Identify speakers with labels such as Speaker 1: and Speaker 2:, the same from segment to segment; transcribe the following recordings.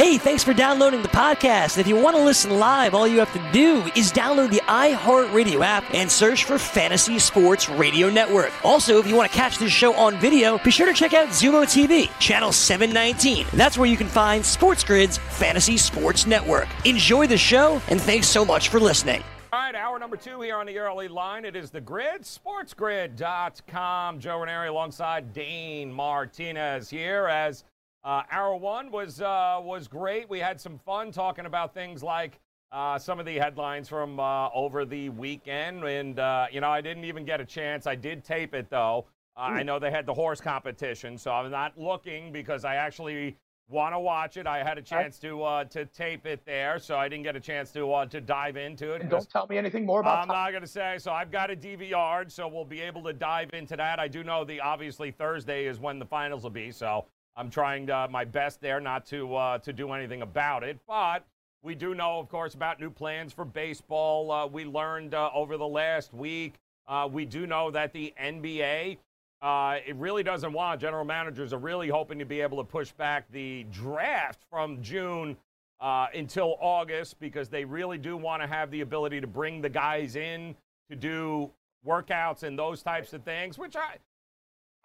Speaker 1: Hey, thanks for downloading the podcast. If you want to listen live, all you have to do is download the iHeartRadio app and search for Fantasy Sports Radio Network. Also, if you want to catch this show on video, be sure to check out Xumo TV, channel 719. That's where you can find Sports Grid's Fantasy Sports Network. Enjoy the show, and thanks so much for listening.
Speaker 2: All right, hour number two here on the early line. It is the grid, sportsgrid.com. Joe Raineri alongside Dane Martinez here as uh, hour one was uh, was great. We had some fun talking about things like uh, some of the headlines from uh, over the weekend, and uh, you know I didn't even get a chance. I did tape it though. Uh, I know they had the horse competition, so I'm not looking because I actually want to watch it. I had a chance to uh, to tape it there, so I didn't get a chance to uh, to dive into it.
Speaker 3: Don't tell me anything more about
Speaker 2: I'm not going to say. So I've got a DVR, so we'll be able to dive into that. I do know the obviously Thursday is when the finals will be, so I'm trying uh, my best there not to uh, to do anything about it. But we do know, of course, about new plans for baseball. Uh, we learned uh, over the last week. Uh, we do know that the NBA. Uh, it really doesn't want. General managers are really hoping to be able to push back the draft from June until August because they really do want to have the ability to bring the guys in to do workouts and those types of things, which I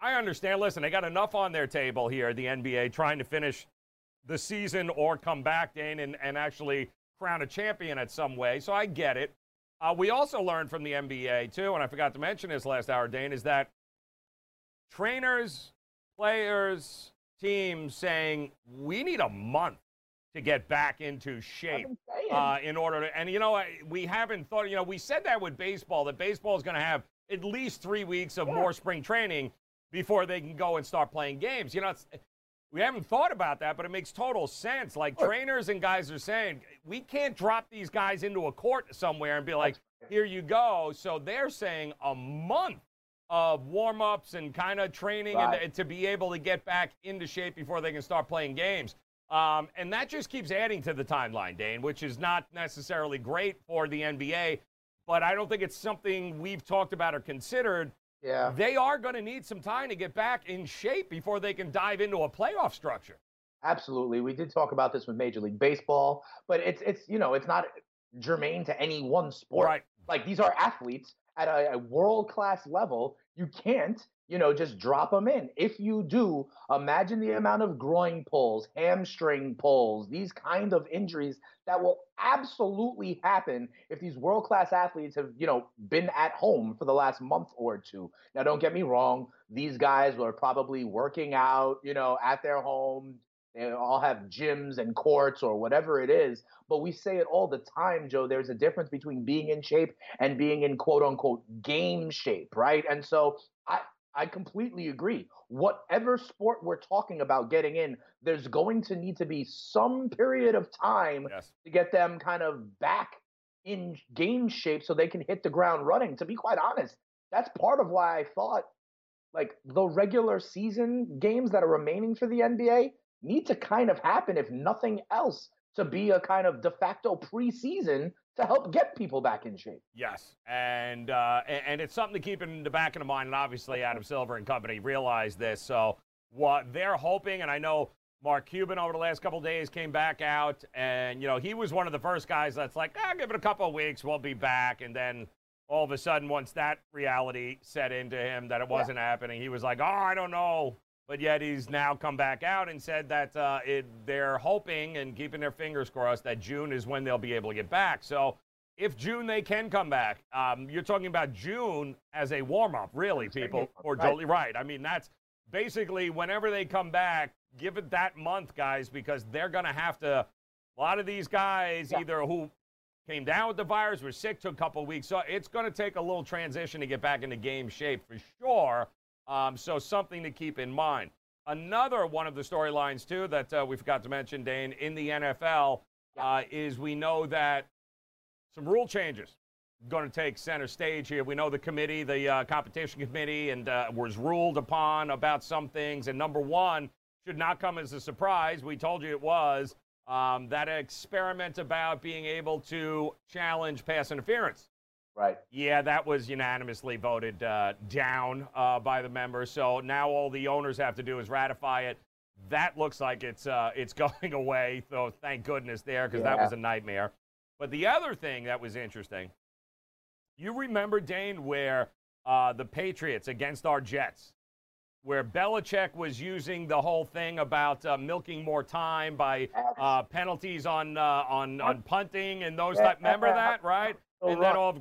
Speaker 2: I understand. Listen, they got enough on their table here, the NBA, trying to finish the season or come back, Dane, and, and actually crown a champion at some way. So I get it. Uh, we also learned from the NBA, too, and I forgot to mention this last hour, Dane, is that trainers, players, teams saying we need a month to get back into shape uh, in order to. And you know, we haven't thought. You know, we said that with baseball that baseball is going to have at least three weeks of more spring training before they can go and start playing games. You know, it's, we haven't thought about that, but it makes total sense. Like trainers and guys are saying, we can't drop these guys into a court somewhere and be like, here you go. So they're saying a month of warm ups and kind of training
Speaker 3: Right.
Speaker 2: and to be able to get back into shape before they can start playing games. Um, and that just keeps adding to the timeline, Dane, which is not necessarily great for the NBA. But I don't think it's something we've talked about or considered.
Speaker 3: Yeah.
Speaker 2: They are going to need some time to get back in shape before they can dive into a playoff structure.
Speaker 3: Absolutely. We did talk about this with Major League Baseball, but it's it's you know, it's not germane to any one sport.
Speaker 2: Right.
Speaker 3: Like these are athletes at a, a world class level. You can't, you know, just drop them in. If you do, imagine the amount of groin pulls, hamstring pulls, these kind of injuries that will absolutely happen if these world class athletes have, you know, been at home for the last month or two. Now, don't get me wrong; these guys were probably working out, you know, at their home. They all have gyms and courts or whatever it is. But we say it all the time, Joe. There's a difference between being in shape and being in quote unquote game shape, right? And so I, I completely agree. Whatever sport we're talking about getting in, there's going to need to be some period of time
Speaker 2: Yes.
Speaker 3: to get them kind of back in game shape so they can hit the ground running. To be quite honest, that's part of why I thought like the regular season games that are remaining for the NBA need to kind of happen, if nothing else, to be a kind of de facto preseason to help get people back in shape.
Speaker 2: Yes, and uh, and it's something to keep in the back of the mind. And obviously, Adam Silver and company realize this. So what they're hoping, and I know Mark Cuban over the last couple of days came back out, and you know he was one of the first guys that's like, ah, give it a couple of weeks, we'll be back. And then all of a sudden, once that reality set into him that it wasn't happening, he was like, oh, I don't know. But yet he's now come back out and said that uh, it, they're hoping and keeping their fingers crossed that June is when they'll be able to get back. So if June they can come back, um, you're talking about June as a warm up, really, people, or
Speaker 3: Right.
Speaker 2: Jolie. Right. I mean, that's basically whenever they come back, give it that month, guys, because they're going to have to. A lot of these guys,
Speaker 3: Yeah.
Speaker 2: either who came down with the virus, were sick, took a couple of weeks. So it's going to take a little transition to get back into game shape for sure. Um, so something to keep in mind. Another one of the storylines too that uh, we forgot to mention, Dane, in the NFL uh, is we know that some rule changes going to take center stage here. We know the committee, the uh, competition committee, and uh, was ruled upon about some things. And number one should not come as a surprise. We told you it was um, that experiment about being able to challenge pass interference.
Speaker 3: Right.
Speaker 2: Yeah, that was unanimously voted uh, down uh, by the members. So now all the owners have to do is ratify it. That looks like it's uh, it's going away. So thank goodness there because that was a nightmare. But the other thing that was interesting, you remember Dane where uh, the Patriots against our Jets, where Belichick was using the whole thing about uh, milking more time by uh, penalties on uh, on on punting and those type. Remember that, right?
Speaker 3: So
Speaker 2: And then
Speaker 3: right.
Speaker 2: all of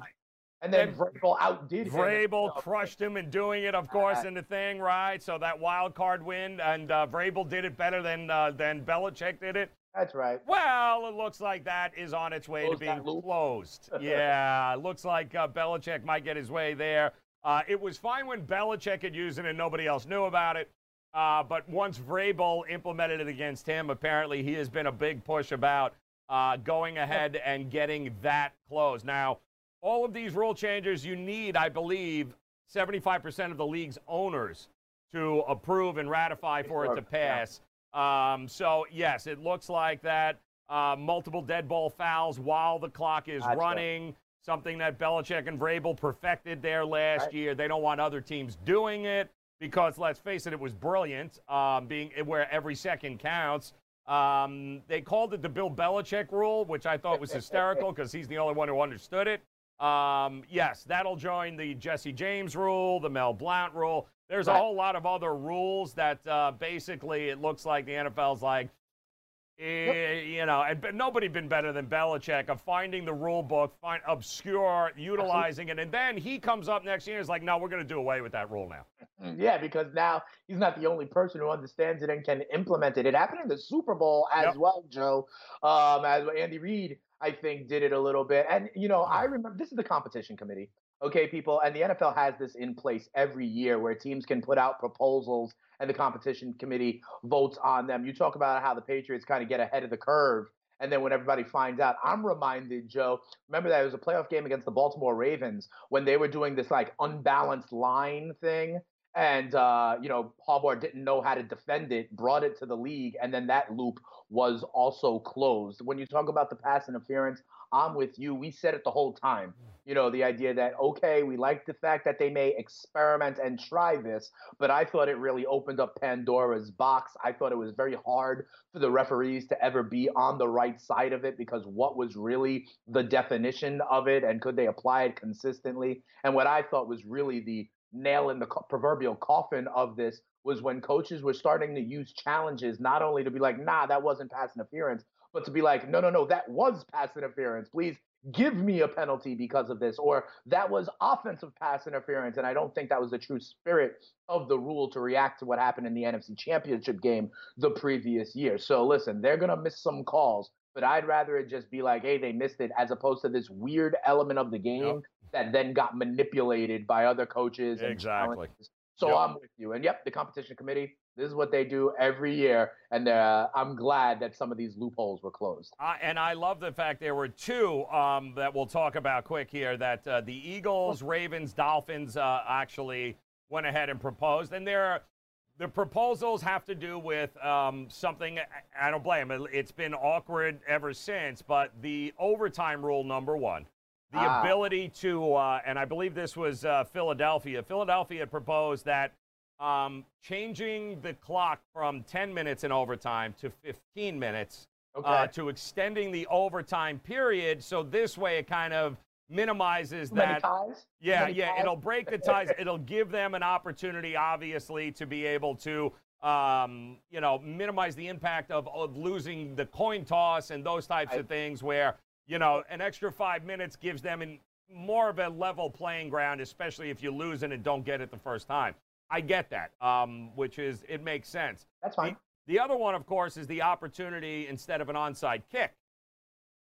Speaker 3: and then
Speaker 2: then
Speaker 3: Vrabel outdid him.
Speaker 2: Vrabel
Speaker 3: So-
Speaker 2: crushed him in doing it, of course,
Speaker 3: Uh,
Speaker 2: in the thing, right? So that wild card win, and uh, Vrabel did it better than uh, than Belichick did it.
Speaker 3: That's right.
Speaker 2: Well, it looks like that is on its way to being closed. yeah, looks like uh, Belichick might get his way there. Uh, it was fine when Belichick had used it and nobody else knew about it. Uh, but once Vrabel implemented it against him, apparently he has been a big push about uh, going ahead and getting that closed. Now, all of these rule changes, you need, I believe, 75% of the league's owners to approve and ratify for it to pass. Um, so, yes, it looks like that. Uh, multiple dead ball fouls while the clock is
Speaker 3: Gotcha.
Speaker 2: running, something that Belichick and Vrabel perfected there last
Speaker 3: Right.
Speaker 2: year. They don't want other teams doing it because, let's face it, it was brilliant, um, being where every second counts. Um, they called it the Bill Belichick rule, which I thought was hysterical because he's the only one who understood it. Um, yes, that'll join the Jesse James rule, the Mel Blount rule. There's a whole lot of other rules that uh, basically it looks like the NFL's like, eh, you know, and but nobody been better than Belichick of finding the rule book, find obscure, utilizing it, and then he comes up next year and is like, no, we're going to do away with that rule now.
Speaker 3: Mm, Yeah, because now he's not the only person who understands it and can implement it. It happened in the Super Bowl as
Speaker 2: Yep.
Speaker 3: well, Joe. Um, as Andy Reid, I think, did it a little bit. And you know, I remember this is the competition committee. Okay, people, and the NFL has this in place every year where teams can put out proposals and the competition committee votes on them. You talk about how the Patriots kind of get ahead of the curve. And then when everybody finds out, I'm reminded, Joe, remember that it was a playoff game against the Baltimore Ravens when they were doing this like unbalanced line thing and uh, you know Harbaugh didn't know how to defend it, brought it to the league, and then that loop was also closed. When you talk about the pass interference, I'm with you. We said it the whole time. You know, the idea that okay, we like the fact that they may experiment and try this, but I thought it really opened up Pandora's box. I thought it was very hard for the referees to ever be on the right side of it because what was really the definition of it and could they apply it consistently? And what I thought was really the nail in the proverbial coffin of this was when coaches were starting to use challenges not only to be like, nah, that wasn't pass interference, but to be like, no, no, no, that was pass interference. Please give me a penalty because of this, or that was offensive pass interference. And I don't think that was the true spirit of the rule to react to what happened in the NFC Championship game the previous year. So listen, they're going to miss some calls, but I'd rather it just be like, hey, they missed it, as opposed to this weird element of the game that then got manipulated by other coaches.
Speaker 2: Exactly.
Speaker 3: So
Speaker 2: Yep.
Speaker 3: I'm with you. And yep, the competition committee, this is what they do every year. And uh, I'm glad that some of these loopholes were closed.
Speaker 2: Uh, and I love the fact there were two um, that we'll talk about quick here that uh, the Eagles, Ravens, Dolphins uh, actually went ahead and proposed. And they're, the proposals have to do with um, something, I- don't blame it. It's been awkward ever since, but the overtime rule, number one. The
Speaker 3: Ah.
Speaker 2: ability to, uh, and I believe this was uh, Philadelphia. Philadelphia proposed that um, changing the clock from 10 minutes in overtime to 15 minutes
Speaker 3: Okay.
Speaker 2: uh, to extending the overtime period. So this way it kind of minimizes that.
Speaker 3: ties?
Speaker 2: Yeah,
Speaker 3: many
Speaker 2: yeah,
Speaker 3: ties?
Speaker 2: it'll break the ties. it'll give them an opportunity, obviously, to be able to, um, you know, minimize the impact of, of losing the coin toss and those types
Speaker 3: I-
Speaker 2: of things where, you know, an extra five minutes gives them an, more of a level playing ground, especially if you lose it and don't get it the first time. I get that, um, which is, it makes sense.
Speaker 3: That's fine.
Speaker 2: The other one, of course, is the opportunity instead of an onside kick.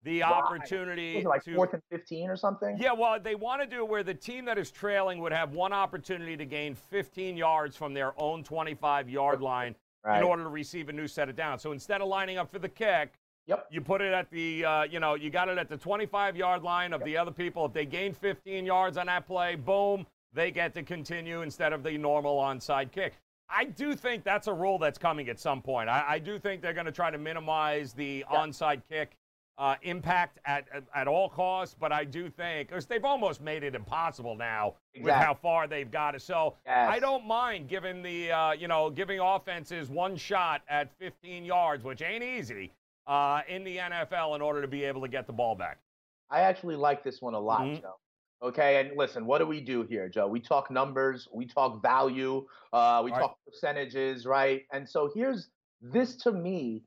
Speaker 2: The
Speaker 3: Why?
Speaker 2: opportunity
Speaker 3: like
Speaker 2: to
Speaker 3: fourth and 15 or something?
Speaker 2: yeah, well, they want to do where the team that is trailing would have one opportunity to gain 15 yards from their own 25 yard line
Speaker 3: Right.
Speaker 2: in order to receive a new set of downs. So instead of lining up for the kick,
Speaker 3: Yep.
Speaker 2: you put it at the, uh, you know, you got it at the 25 yard line of the other people. If they gain 15 yards on that play, boom, they get to continue instead of the normal onside kick. I do think that's a rule that's coming at some point. I, I do think they're going to try to minimize the
Speaker 3: Yeah.
Speaker 2: onside kick uh, impact at, at, at all costs, but I do think because they've almost made it impossible now
Speaker 3: Exactly.
Speaker 2: with how far they've got it. So
Speaker 3: Yes.
Speaker 2: I don't mind giving the uh, you know giving offenses one shot at 15 yards, which ain't easy uh, in the NFL in order to be able to get the ball back.
Speaker 3: I actually like this one a lot,
Speaker 2: Mhm.
Speaker 3: Joe. Okay, and listen, what do we do here, Joe? We talk numbers, we talk value, uh, we
Speaker 2: Right.
Speaker 3: talk percentages, right? And so here's this to me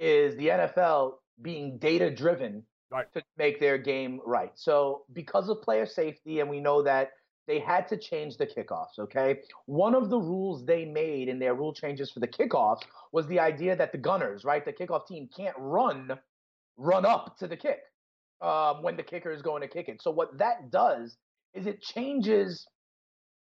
Speaker 3: is the NFL being data driven
Speaker 2: Right.
Speaker 3: to make their game right. So because of player safety, and we know that they had to change the kickoffs, okay? One of the rules they made in their rule changes for the kickoffs was the idea that the gunners, right, the kickoff team can't run run up to the kick um, when the kicker is going to kick it. So what that does is it changes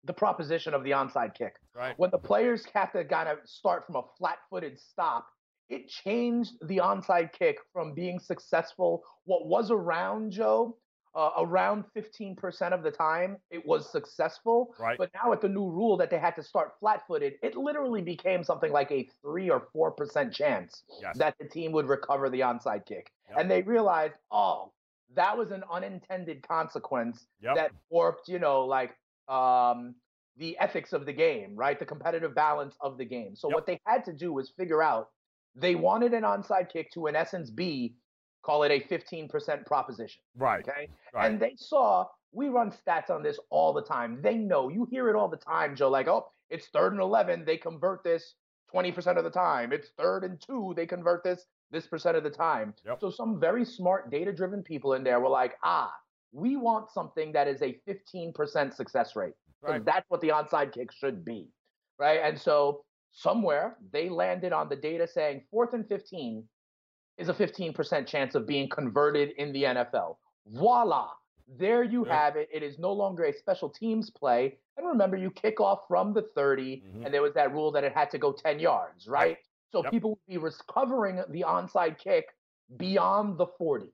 Speaker 3: the proposition of the onside kick.
Speaker 2: Right.
Speaker 3: When the players have to kind of start from a flat-footed stop, it changed the onside kick from being successful. What was around Joe, uh, around 15% of the time, it was successful.
Speaker 2: Right.
Speaker 3: But now with the new rule that they had to start flat-footed, it literally became something like a three or four percent chance
Speaker 2: Yes.
Speaker 3: that the team would recover the onside kick.
Speaker 2: Yep.
Speaker 3: And they realized, oh, that was an unintended consequence
Speaker 2: Yep.
Speaker 3: that warped, you know, like um, the ethics of the game, right? The competitive balance of the game. So
Speaker 2: Yep.
Speaker 3: what they had to do was figure out they wanted an onside kick to, in essence, be call it a 15% proposition.
Speaker 2: right.
Speaker 3: Okay.
Speaker 2: Right.
Speaker 3: And they saw, we run stats on this all the time. They know, you hear it all the time, Joe, like, oh, it's third and 11. They convert this 20% of the time. It's third and two. They convert this this percent of the time.
Speaker 2: Yep.
Speaker 3: So some very smart, data driven people in there were like, ah, we want something that is a 15% success rate.
Speaker 2: Right.
Speaker 3: that's what the onside kick should be. Right. And so somewhere they landed on the data saying fourth and 15 is a 15% chance of being converted in the NFL. Voila. There you
Speaker 2: Yeah.
Speaker 3: have it. It is no longer a special teams play. And remember, you kick off from the 30,
Speaker 2: Mhm.
Speaker 3: and there was that rule that it had to go 10 yards, right? So
Speaker 2: Yep.
Speaker 3: people would be recovering the onside kick beyond the 40.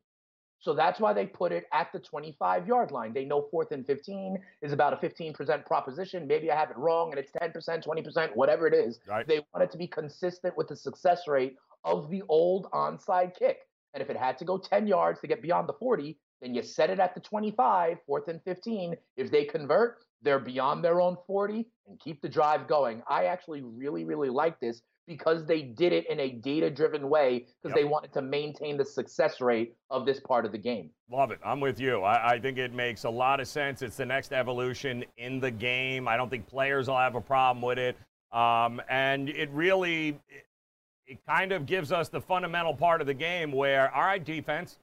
Speaker 3: So that's why they put it at the 25 yard line. They know fourth and 15 is about a 15% proposition. Maybe I have it wrong and it's 10%, 20%, whatever it is.
Speaker 2: Right.
Speaker 3: They want it to be consistent with the success rate of the old onside kick. And if it had to go 10 yards to get beyond the 40, then you set it at the 25, fourth and 15. If they convert, they're beyond their own 40 and keep the drive going. I actually really, really like this because they did it in a data driven way because
Speaker 2: Yep.
Speaker 3: they wanted to maintain the success rate of this part of the game.
Speaker 2: Love it. I'm with you. I, I think it makes a lot of sense. It's the next evolution in the game. I don't think players will have a problem with it. Um, and it really, it, it kind of gives us the fundamental part of the game where, all right, defense,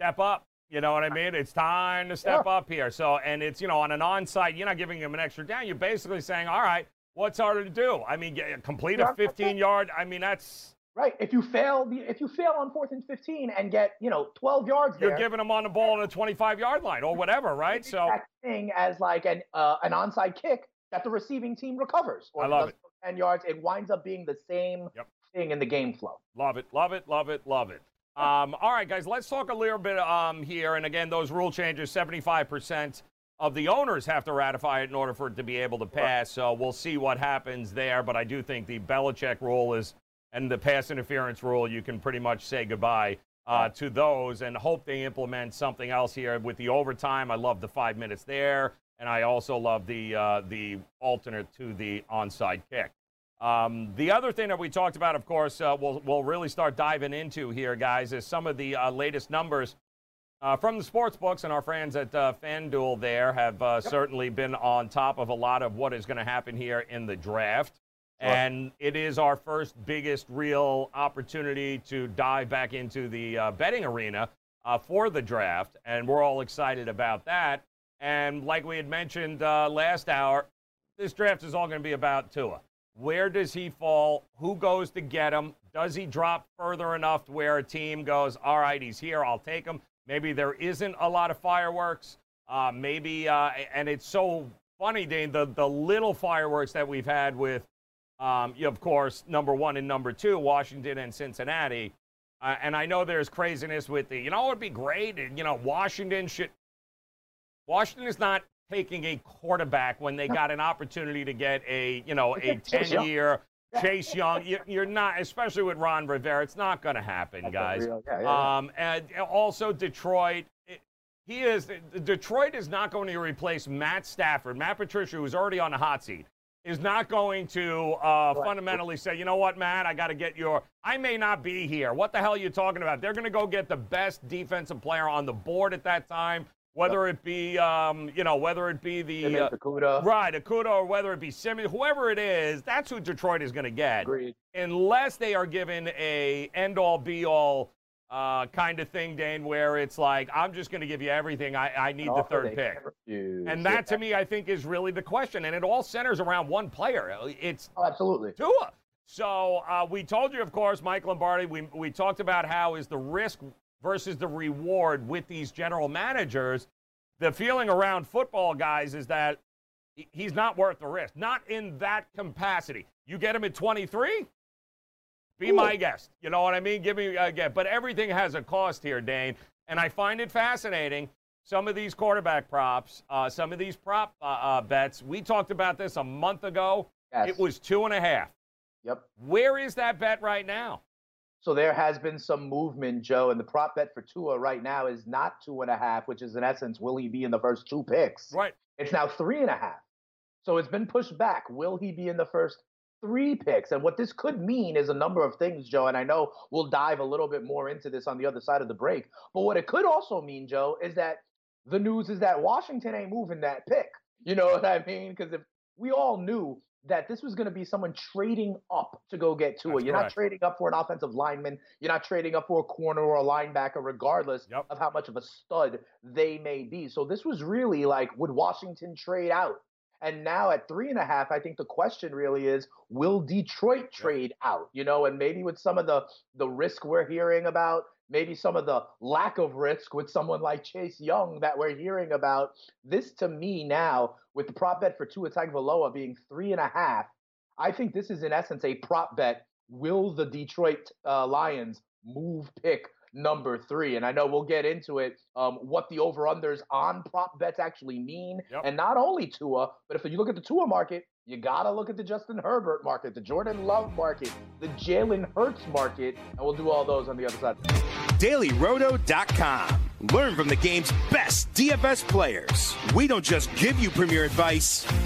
Speaker 2: step up. You know what I mean? It's time to step up here. So, and it's, you know, on an onside, you're not giving them an extra down. You're basically saying, all right, what's harder to do? I mean, get- complete a 15 yard. I mean, that's,
Speaker 3: Right. If you fail, the, if you fail on fourth and 15 and get, you know, 12 yards
Speaker 2: you're
Speaker 3: there,
Speaker 2: giving them on the ball on the 25 yard line or whatever, right? So,
Speaker 3: thing as like an uh, an onside kick that the receiving team recovers. Or
Speaker 2: I love
Speaker 3: doesn't 10 yards, it winds up being the same
Speaker 2: Yep.
Speaker 3: thing in the game flow.
Speaker 2: Love it, love it, love it, love it. Um, all right, guys, let's talk a little bit um, here. And again, those rule changes 75% of the owners have to ratify it in order for it to be able to pass. So we'll see what happens there. But I do think the Belichick rule is, and the pass interference rule, you can pretty much say goodbye uh, to those and hope they implement something else here with the overtime. I love the five minutes there. And I also love the, uh, the alternate to the onside kick. Um, the other thing that we talked about, of course, uh, we'll, we'll really start diving into here, guys, is some of the uh, latest numbers uh, from the sports books. And our friends at uh, FanDuel there have uh, certainly been on top of a lot of what is going to happen here in the draft.
Speaker 3: Sure.
Speaker 2: And it is our first biggest real opportunity to dive back into the uh, betting arena uh, for the draft. And we're all excited about that. And like we had mentioned uh, last hour, this draft is all going to be about Tua. Where does he fall? Who goes to get him? Does he drop further enough to where a team goes, all right, he's here, I'll take him? Maybe there isn't a lot of fireworks. Uh, maybe, uh, and it's so funny, Dane, the, the little fireworks that we've had with, um, of course, number one and number two, Washington and Cincinnati. Uh, and I know there's craziness with the, you know, it'd be great. You know, Washington should. Washington is not taking a quarterback when they got an opportunity to get a, you know, a
Speaker 3: Yeah, sure, sure.
Speaker 2: 10 year, Chase Young. You're not, especially with Ron Rivera. It's not going to happen, guys.
Speaker 3: Yeah, yeah,
Speaker 2: um, and also Detroit. He is Detroit is not going to replace Matt Stafford. Matt Patricia, who's already on the hot seat, is not going to uh, fundamentally say, you know what, Matt, I got to get your. I may not be here. What the hell are you talking about? They're going to go get the best defensive player on the board at that time whether it be um, you know whether it be the
Speaker 3: uh, Okudah.
Speaker 2: right Okudah or whether it be Simmons, whoever it is, that's who Detroit is going to get.
Speaker 3: Agreed.
Speaker 2: Unless they are given a end all be all uh, kind of thing, Dane, where it's like I'm just going to give you everything. I, I need the third pick, and that to me I think is really the question, and it all centers around one player. It's
Speaker 3: oh, absolutely
Speaker 2: Tua. So uh, we told you, of course, Mike Lombardi. We we talked about how is the risk versus the reward with these general managers. The feeling around football guys is that he's not worth the risk, not in that capacity. You get him at 23, be Ooh. my guest. You know what I mean? Give me a get. But everything has a cost here, Dane. And I find it fascinating. Some of these quarterback props, uh, some of these prop uh, uh, bets, we talked about this a month ago. Yes. It was two and a half.
Speaker 3: Yep.
Speaker 2: Where is that bet right now?
Speaker 3: So there has been some movement, Joe, and the prop bet for Tua right now is not two and a half, which is in essence, will he be in the first two picks?
Speaker 2: Right.
Speaker 3: It's now three and a half. So it's been pushed back. Will he be in the first three picks? And what this could mean is a number of things, Joe. And I know we'll dive a little bit more into this on the other side of the break. But what it could also mean, Joe, is that the news is that Washington ain't moving that pick. You know what I mean? Because if we all knew that this was going to be someone trading up to go get Tua. That's You're correct. not trading up for an offensive lineman. You're not trading up for a corner or a linebacker, regardless yep. of how much of a stud they may be. So this was really like, would Washington trade out? And now at three and a half, I think the question really is, will Detroit trade yep. out? You know, and maybe with some of the the risk we're hearing about, maybe some of the lack of risk with someone like Chase Young that we're hearing about. This to me now, with the prop bet for Tua Tagovailoa being three and a half, I think this is in essence a prop bet. Will the Detroit uh, Lions move pick number three? And I know we'll get into it, um, what the over-unders on prop bets actually mean. Yep. And not only Tua, but if you look at the Tua market, you got to look at the Justin Herbert market, the Jordan Love market, the Jalen Hurts market, and we'll do all those on the other side.
Speaker 4: DailyRoto.com. Learn from the game's best DFS players. We don't just give you premier advice,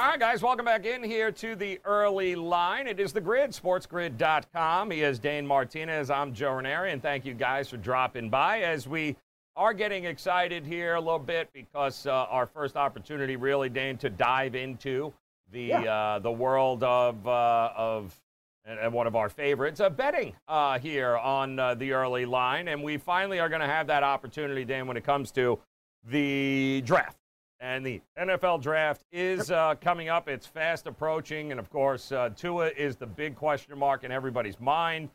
Speaker 2: All right, guys, welcome back in here to the early line. It is the grid, sportsgrid.com. He is Dane Martinez. I'm Joe Raineri, and thank you guys for dropping by as we are getting excited here a little bit because uh, our first opportunity, really, Dane, to dive into the yeah. uh, the world of uh, of and one of our favorites, uh, betting uh, here on uh, the early line, and we finally are going to have that opportunity, Dan, when it comes to the draft. And the NFL draft is uh, coming up. It's fast approaching. And of course, uh, Tua is the big question mark in everybody's mind.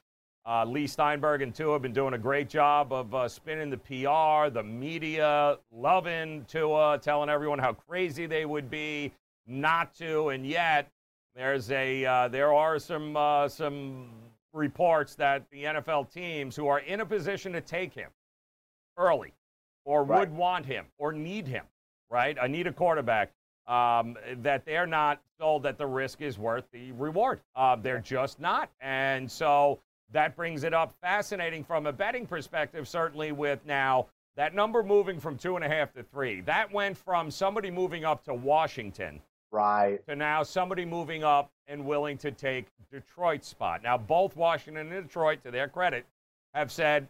Speaker 2: Uh, Leigh Steinberg and Tua have been doing a great job of uh, spinning the PR, the media, loving Tua, telling everyone how crazy they would be not to. And yet, there's a uh, there are some uh, some reports that the NFL teams who are in a position to take him early, or right. would want him, or need him right? I need a quarterback. Um, that they're not sold that the risk is worth the reward. Uh, they're just not. And so that brings it up fascinating from a betting perspective, certainly with now that number moving from two and a half to three. That went from somebody moving up to Washington.
Speaker 3: Right.
Speaker 2: To now somebody moving up and willing to take Detroit's spot. Now, both Washington and Detroit, to their credit, have said,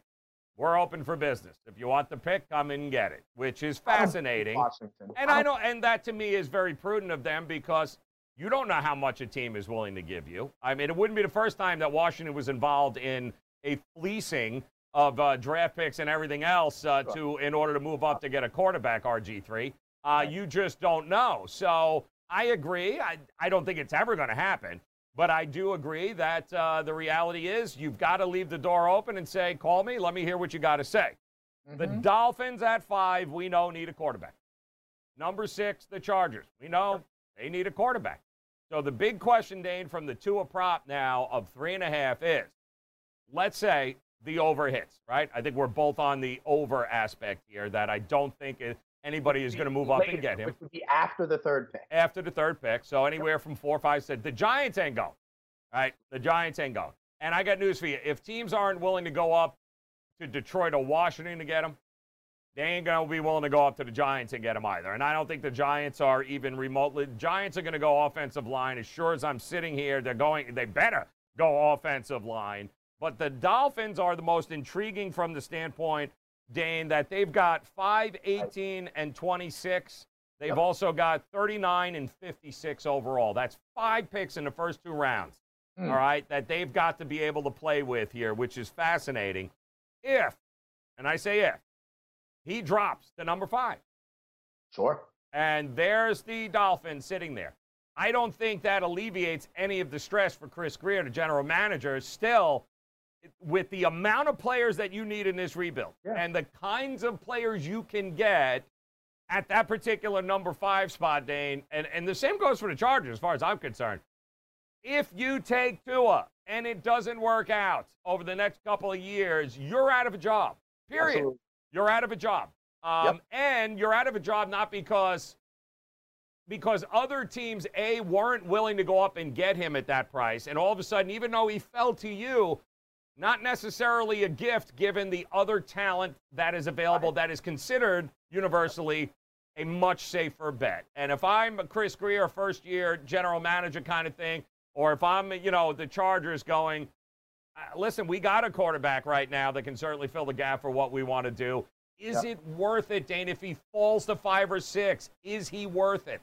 Speaker 2: we're open for business. If you want the pick, come and get it, which is fascinating.
Speaker 3: Washington.
Speaker 2: And I know, and that to me is very prudent of them because you don't know how much a team is willing to give you. I mean, it wouldn't be the first time that Washington was involved in a fleecing of uh, draft picks and everything else uh, to in order to move up to get a quarterback RG3. Uh, you just don't know. So I agree. I, I don't think it's ever going to happen. But I do agree that uh, the reality is you've got to leave the door open and say, call me, let me hear what you got to say. The Dolphins at five, we know need a quarterback. Number six, the Chargers. We know they need a quarterback. So the big question, Dane, from the Tua prop now of three and a half is let's say the over hits, right? I think we're both on the over aspect here that I don't think it, anybody is going to move up and get him
Speaker 3: Which would be after the third pick.
Speaker 2: after the third pick. So anywhere from four, five, six. The Giants ain't going. Right? The Giants ain't going. And I got news for you. If teams aren't willing to go up to Detroit or Washington to get them, they ain't going to be willing to go up to the Giants and get them either. And I don't think the Giants are even remotely. Giants are going to go offensive line. As sure as I'm sitting here, they're going. They better go offensive line. But the Dolphins are the most intriguing from the standpoint, Dane, that they've got 5, 18, and 26. They've
Speaker 3: Yep.
Speaker 2: also got 39 and 56 overall. That's five picks in the first two rounds.
Speaker 3: Hmm.
Speaker 2: All right, that they've got to be able to play with here, which is fascinating. If, and I say if, he drops to number five,
Speaker 3: Sure.
Speaker 2: and there's the Dolphins sitting there. I don't think that alleviates any of the stress for Chris Grier, the general manager. Still, with the amount of players that you need in this rebuild
Speaker 3: Yeah.
Speaker 2: and the kinds of players you can get at that particular number five spot, Dane, and, and the same goes for the Chargers as far as I'm concerned. If you take Tua and it doesn't work out over the next couple of years, you're out of a job. Period.
Speaker 3: Absolutely.
Speaker 2: You're out of a job. Um,
Speaker 3: Yep.
Speaker 2: And you're out of a job not because because other teams a weren't willing to go up and get him at that price, and all of a sudden, even though he fell to you, not necessarily a gift given the other talent that is available that is considered universally a much safer bet. And if I'm a Chris Grier, first year general manager kind of thing, or if I'm, you know, the Chargers going, uh, listen, we got a quarterback right now that can certainly fill the gap for what we want to do. Is
Speaker 3: Yep.
Speaker 2: it worth it, Dane? If he falls to five or six, is he worth it?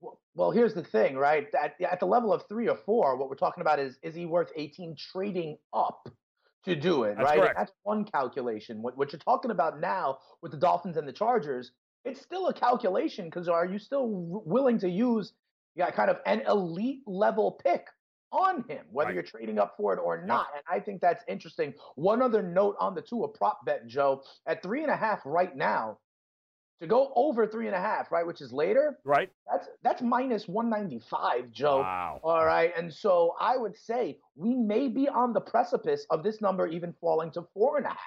Speaker 3: Well- Well, here's the thing, right? At, at the level of three or four, what we're talking about is is he worth 18 trading up to do it,
Speaker 2: That's
Speaker 3: right?
Speaker 2: correct.
Speaker 3: That's one calculation. What, what you're talking about now with the Dolphins and the Chargers, it's still a calculation because are you still w- willing to use yeah, kind of an elite level pick on him, whether
Speaker 2: Right.
Speaker 3: you're trading up for it or not? And I think that's interesting. One other note on the Tua prop bet, Joe, at three and a half right now, to go over three and a half, right, which is later,
Speaker 2: Right?
Speaker 3: that's that's minus 195, Joe.
Speaker 2: Wow.
Speaker 3: All right. And so I would say we may be on the precipice of this number even falling to four and a half.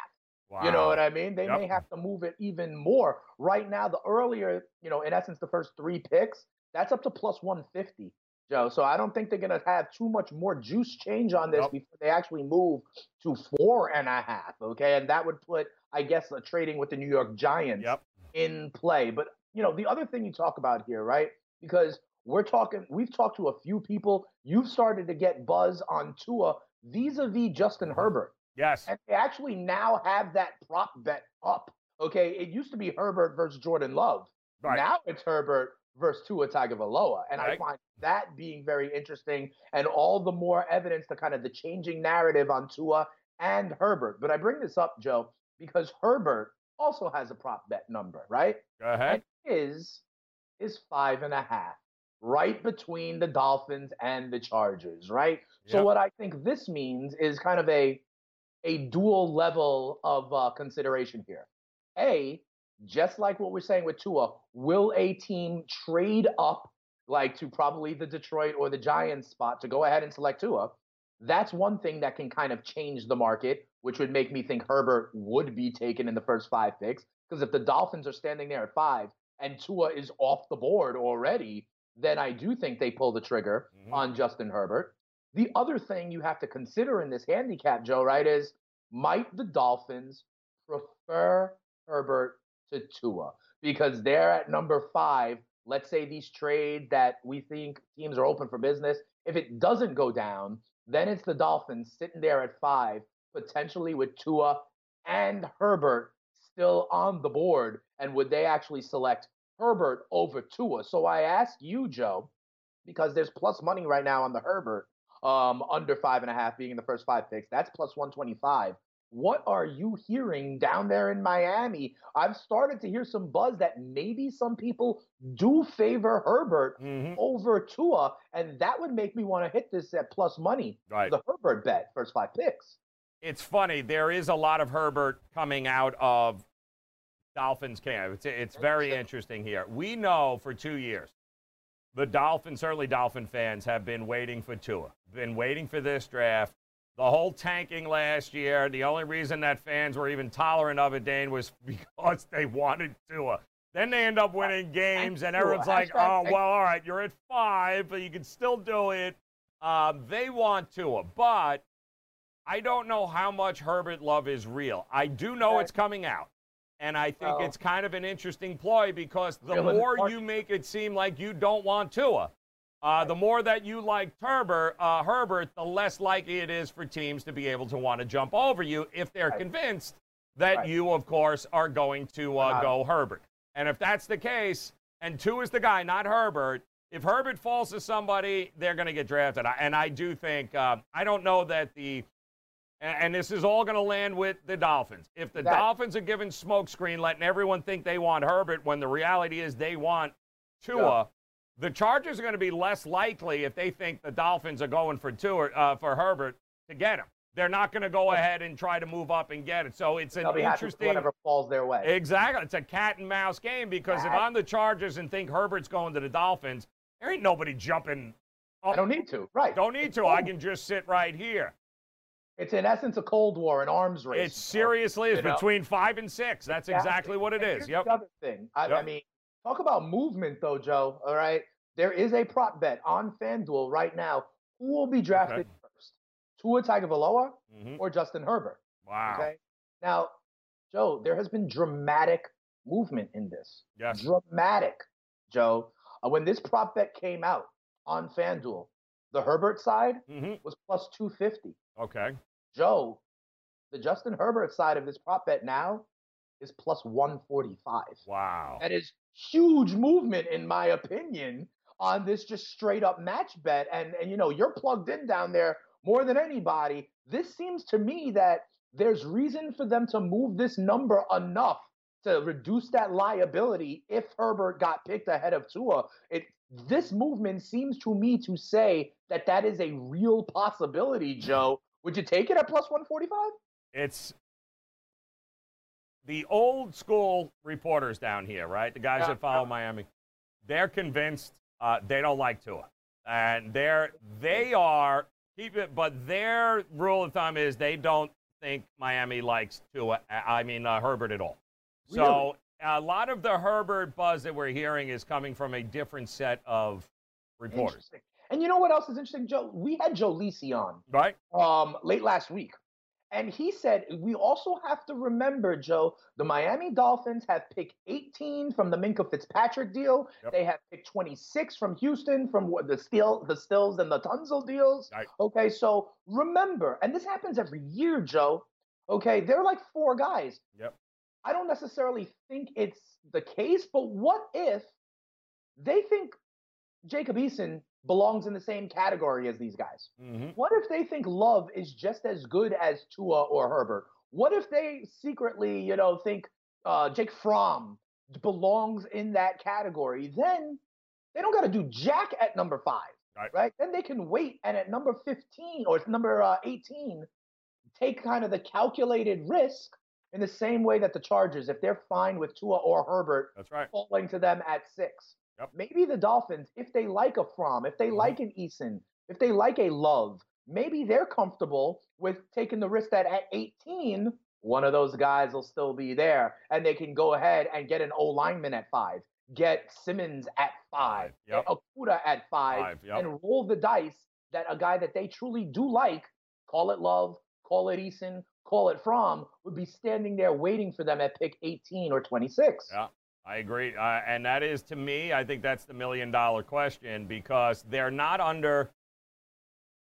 Speaker 2: wow.
Speaker 3: You know what I mean? They
Speaker 2: Yep.
Speaker 3: may have to move it even more. Right now, the earlier, you know, in essence, the first three picks, that's up to plus 150, Joe. So I don't think they're going to have too much more juice change on this
Speaker 2: Yep.
Speaker 3: before they actually move to four and a half. Okay. And that would put, I guess, a trading with the New York Giants
Speaker 2: Yep.
Speaker 3: In play. But you know, the other thing you talk about here, right? Because we're talking, we've talked to a few people. You've started to get buzz on Tua vis-a-vis Justin mm-hmm. Herbert,
Speaker 2: Yes.
Speaker 3: and they actually now have that prop bet up. Okay, it used to be Herbert versus Jordan Love.
Speaker 2: Right.
Speaker 3: Now it's Herbert versus Tua Tagovailoa, and I find that being very interesting, and all the more evidence to kind of the changing narrative on Tua and Herbert. But I bring this up, Joe, because Herbert also has a prop bet number, right?
Speaker 2: Go ahead.
Speaker 3: And his is five and a half, right between the Dolphins and the Chargers, right? So what I think this means is kind of a a dual level of uh, consideration here. A, just like what we're saying with Tua, will a team trade up like to probably the Detroit or the Giants spot to go ahead and select Tua? That's one thing that can kind of change the market, which would make me think Herbert would be taken in the first five picks. Because if the Dolphins are standing there at five and Tua is off the board already, then I do think they pull the trigger
Speaker 2: Mhm.
Speaker 3: on Justin Herbert. The other thing you have to consider in this handicap, Joe, right, is might the Dolphins prefer Herbert to Tua? Because they're at number five. Let's say these trade that we think teams are open for business. If it doesn't go down, then it's the Dolphins sitting there at five, potentially with Tua and Herbert still on the board. And would they actually select Herbert over Tua? So I ask you, Joe, because there's plus money right now on the Herbert, um, under five and a half being in the first five picks. That's plus 125. What are you hearing down there in Miami? I've started to hear some buzz that maybe some people do favor Herbert
Speaker 2: Mhm.
Speaker 3: over Tua, and that would make me want to hit this at plus money.
Speaker 2: Right.
Speaker 3: The Herbert bet, first five picks.
Speaker 2: It's funny. There is a lot of Herbert coming out of Dolphins camp. It's, it's very interesting here. We know for two years, the Dolphins, certainly Dolphin fans, have been waiting for Tua, been waiting for this draft. The whole tanking last year, the only reason that fans were even tolerant of it, Dane, was because they wanted Tua. Then they end up winning games, and everyone's like, oh, well, all right, you're at five, but you can still do it. Um, they want Tua, but I don't know how much Herbert love is real. I do know it's coming out. And I think it's kind of an interesting ploy because the more you make it seem like you don't want Tua, uh, the more that you like Herbert, uh, Herbert, the less likely it is for teams to be able to want to jump over you if they're right. convinced that right. you, of course, are going to uh, go Herbert. And if that's the case, and Tua is the guy, not Herbert, if Herbert falls to somebody, they're going to get drafted. And I do think, uh, I don't know that the and, this is all going to land with the Dolphins. If the that, Dolphins are giving smokescreen, letting everyone think they want Herbert when the reality is they want Tua, yeah. The Chargers are going to be less likely if they think the Dolphins are going for Tua uh, for Herbert to get him. They're not going to go ahead and try to move up and get it. So it's an interesting.
Speaker 3: Whatever falls their way.
Speaker 2: Exactly. It's a cat and mouse game because if I'm the Chargers and think Herbert's going to the Dolphins, there ain't nobody jumping.
Speaker 3: Up. I don't need to. Right.
Speaker 2: Don't need to. I can just sit right here.
Speaker 3: It's in essence a Cold War, an arms race.
Speaker 2: It seriously is between five and six. That's exactly, exactly what it and is. Yep.
Speaker 3: The other thing, I, yep. I, mean, talk about movement though, Joe. All right, there is a prop bet on FanDuel right now. Who will be drafted okay. first, Tua Tagovailoa mm-hmm. or Justin Herbert?
Speaker 2: Wow. Okay.
Speaker 3: Now, Joe, there has been dramatic movement in this.
Speaker 2: Yes.
Speaker 3: Dramatic, Joe. Uh, when this prop bet came out on FanDuel, the Herbert side mm-hmm. was plus 250.
Speaker 2: Okay.
Speaker 3: Joe, the Justin Herbert side of this prop bet now is plus 145.
Speaker 2: Wow.
Speaker 3: That is huge movement, in my opinion, on this just straight up match bet. And, and you know, you're plugged in down there more than anybody. This seems to me that there's reason for them to move this number enough to reduce that liability if Herbert got picked ahead of Tua. It this movement seems to me to say that that is a real possibility, Joe. Would you take it at plus 145?
Speaker 2: It's the old school reporters down here, right? The guys yeah, that follow yeah. Miami. They're convinced uh, they don't like Tua, and they're they are keep it. But their rule of thumb is they don't think Miami likes Tua. I mean uh, Herbert at all. Really? So a lot of the Herbert buzz that we're hearing is coming from a different set of reporters.
Speaker 3: And you know what else is interesting, Joe? We had Joe Lisi on
Speaker 2: right
Speaker 3: um, late last week, and he said we also have to remember, Joe, the Miami Dolphins have picked 18 from the Minkah Fitzpatrick deal. Yep. They have picked 26 from Houston from the Steel, the Stills, and the Tunsil deals.
Speaker 2: Right.
Speaker 3: Okay, so remember, and this happens every year, Joe. Okay, they're like four guys.
Speaker 2: Yep.
Speaker 3: I don't necessarily think it's the case, but what if they think Jacob Eason belongs in the same category as these guys? Mm-hmm. What if they think Love is just as good as Tua or Herbert? What if they secretly, you know, think uh, Jake Fromm belongs in that category? Then they don't got to do Jack at number five, right. right. Then they can wait and at number 15 or number uh, 18, take kind of the calculated risk in the same way that the Chargers, if they're fine with Tua or Herbert,
Speaker 2: that's right,
Speaker 3: falling to them at six.
Speaker 2: Yep.
Speaker 3: Maybe the Dolphins, if they like a Fromm, if they mm-hmm. like an Eason, if they like a Love, maybe they're comfortable with taking the risk that at 18, one of those guys will still be there, and they can go ahead and get an O lineman at five, get Simmons at five,
Speaker 2: yep.
Speaker 3: get Okudah at five,
Speaker 2: five yep.
Speaker 3: and roll the dice that a guy that they truly do like, call it Love, call it Eason, call it Fromm, would be standing there waiting for them at pick 18 or 26.
Speaker 2: Yeah. I agree. Uh, and that is, to me, I think that's the million dollar question because they're not under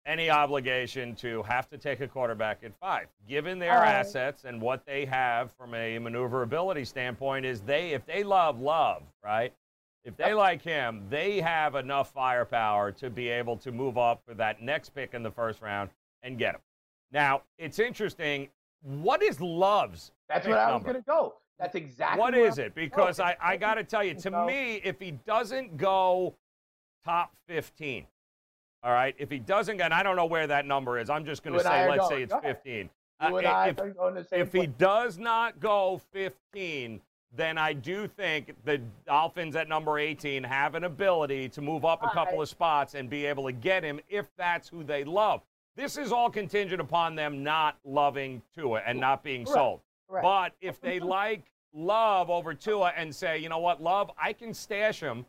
Speaker 2: any obligation to have to take a quarterback at five. Given their uh, assets and what they have from a maneuverability standpoint, is they, if they love love, right? If they like him, they have enough firepower to be able to move up for that next pick in the first round and get him. Now, it's interesting. What is Love's?
Speaker 3: That's what I was going to go. That's exactly
Speaker 2: what is it? Because I, I got to tell you, to me, if he doesn't go top 15, all right, if he doesn't go, and I don't know where that number is, I'm just going to say, let's say it's 15.
Speaker 3: Uh, if,
Speaker 2: if he does not go 15, then I do think the Dolphins at number 18 have an ability to move up a couple of spots and be able to get him if that's who they love. This is all contingent upon them not loving Tua and not being
Speaker 3: Correct.
Speaker 2: sold.
Speaker 3: Correct.
Speaker 2: But if they like Love over Tua and say, you know what, Love, I can stash him,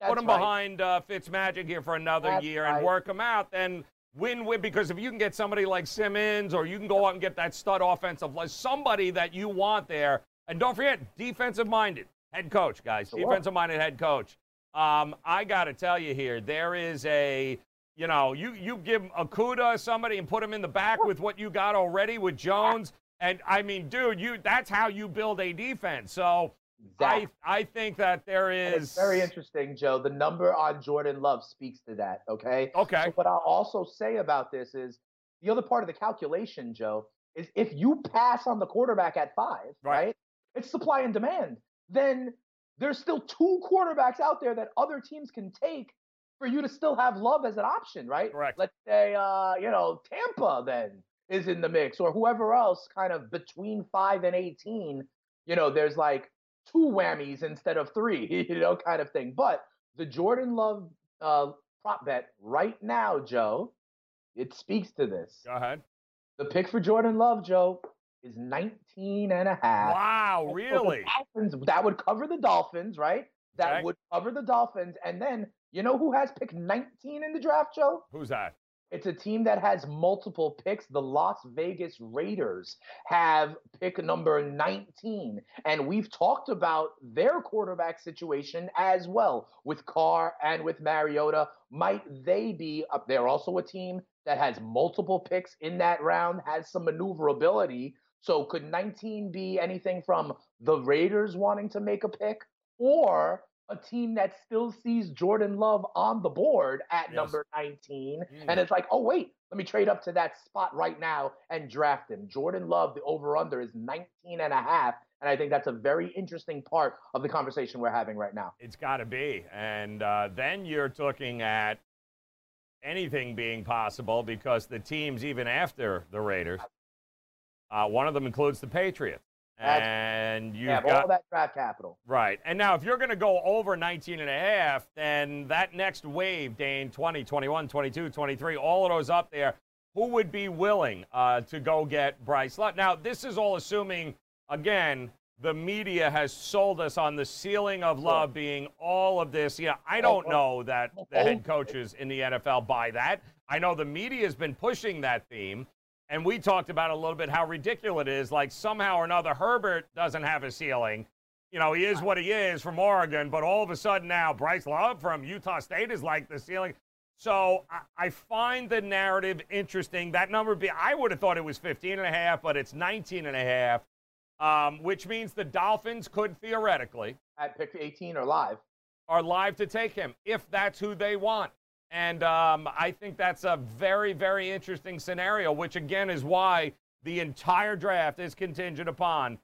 Speaker 3: That's
Speaker 2: put him
Speaker 3: right.
Speaker 2: behind uh, Fitzmagic here for another
Speaker 3: That's
Speaker 2: year
Speaker 3: right.
Speaker 2: and work him out, then win win. Because if you can get somebody like Simmons or you can go out and get that stud offensive, like somebody that you want there, and don't forget, defensive minded head coach, guys,
Speaker 3: Sure.
Speaker 2: defensive minded head coach. Um, I got to tell you here, there is a, you know, you you give Okudah somebody and put him in the back with what you got already with Jones, and I mean, dude, you that's how you build a defense. So I
Speaker 3: Exactly.
Speaker 2: I think that there is
Speaker 3: It's very interesting, Joe. The number on Jordan Love speaks to that. Okay.
Speaker 2: Okay.
Speaker 3: So what I'll also say about this is the other part of the calculation, Joe, is if you pass on the quarterback at five,
Speaker 2: Right.
Speaker 3: right? It's supply and demand. Then there's still two quarterbacks out there that other teams can take for you to still have love as an option, right?
Speaker 2: Correct.
Speaker 3: Let's say, uh, you know, Tampa then is in the mix, or whoever else, kind of between five and eighteen. You know, there's like two whammies instead of three, you know, kind of thing. But the Jordan Love uh, prop bet right now, Joe, it speaks to this.
Speaker 2: Go ahead.
Speaker 3: The pick for Jordan Love, Joe, is 19 and a half.
Speaker 2: Wow,
Speaker 3: So
Speaker 2: really?
Speaker 3: Dolphins, that would cover the Dolphins, right? That
Speaker 2: Okay.
Speaker 3: would cover the Dolphins. And then, you know who has pick 19 in the draft, Joe?
Speaker 2: Who's that?
Speaker 3: It's a team that has multiple picks. The Las Vegas Raiders have pick number 19. And we've talked about their quarterback situation as well with Carr and with Mariota. Might they be up? They're also a team that has multiple picks in that round, has some maneuverability. So could 19 be anything from the Raiders wanting to make a pick or a team that still sees Jordan Love on the board at
Speaker 2: Yes.
Speaker 3: number 19
Speaker 2: Mm.
Speaker 3: and it's like, oh wait, let me trade up to that spot right now and draft him. Jordan Love, the over under is 19 and a half. And I think that's a very interesting part of the conversation we're having right now.
Speaker 2: It's got to be. And uh, then you're looking at anything being possible because the teams, even after the Raiders, uh, one of them includes the Patriots.
Speaker 3: That's-
Speaker 2: And
Speaker 3: You
Speaker 2: you've
Speaker 3: have
Speaker 2: got
Speaker 3: all that draft capital.
Speaker 2: Right. And now, if you're going to go over 19 and a half, then that next wave, Dane, 20, 21, 22, 23, all of those up there, who would be willing uh, to go get Bryce Love? Now, this is all assuming, again, the media has sold us on the ceiling of love being all of this. Yeah, I don't know that the head coaches in the NFL buy that. I know the media has been pushing that theme. And we talked about a little bit how ridiculous it is. Like somehow or another, Herbert doesn't have a ceiling. You know, he is what he is from Oregon, but all of a sudden now Bryce Love from Utah State is like the ceiling. So I, I find the narrative interesting. That number be I would have thought it was 15 and a half, but it's 19 and a half, um, which means the Dolphins could theoretically
Speaker 3: At pick 18 or live.
Speaker 2: are live to take him if that's who they want. And um, I think that's a very, very interesting scenario, which again is why the entire draft is contingent upon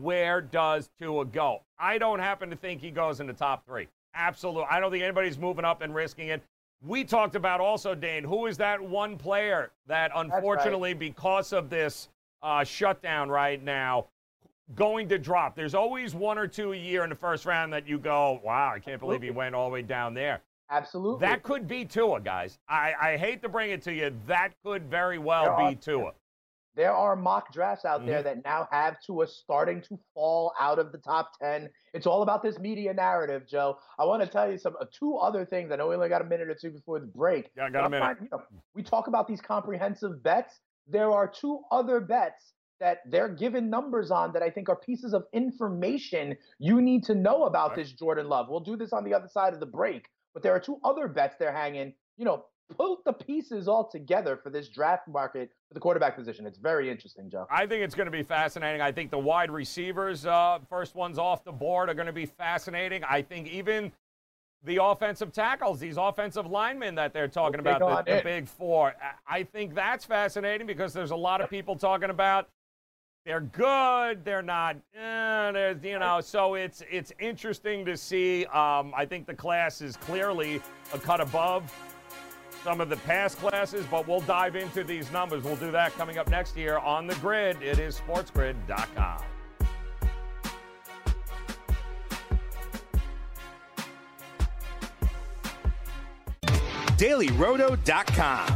Speaker 2: where does Tua go. I don't happen to think he goes in the top three. Absolutely. I don't think anybody's moving up and risking it. We talked about also, Dane, who is that one player that unfortunately, because of this uh, shutdown right now, going to drop. There's always one or two a year in the first round that you go, wow, I can't believe he went all the way down there.
Speaker 3: Absolutely.
Speaker 2: That could be Tua, guys. I, I hate to bring it to you. That could very well
Speaker 3: There are-
Speaker 2: be Tua.
Speaker 3: there are mock drafts out there
Speaker 2: Mhm.
Speaker 3: that now have Tua starting to fall out of the top 10. It's all about this media narrative, Joe. I want to tell you some uh, two other things. I know we only got a minute or two before the break.
Speaker 2: Yeah, I got a minute.
Speaker 3: trying- you know, we talk about these comprehensive bets. There are two other bets that they're given numbers on that I think are pieces of information you need to know about
Speaker 2: Right.
Speaker 3: this Jordan Love. We'll do this on the other side of the break, but there are two other bets they're hanging. You know, put the pieces all together for this draft market for the quarterback position. It's very interesting, Joe.
Speaker 2: I think it's going to be fascinating. I think the wide receivers, uh, first ones off the board, are going to be fascinating. I think even the offensive tackles, these offensive linemen that they're talking about, the, the big four, I think that's fascinating because there's a lot of people talking about they're good. They're not. Eh, there's you know. So it's it's interesting to see. Um, I think the class is clearly a cut above some of the past classes, but we'll dive into these numbers. We'll do that coming up next year on the grid. It is SportsGrid.com.
Speaker 4: DailyRoto.com.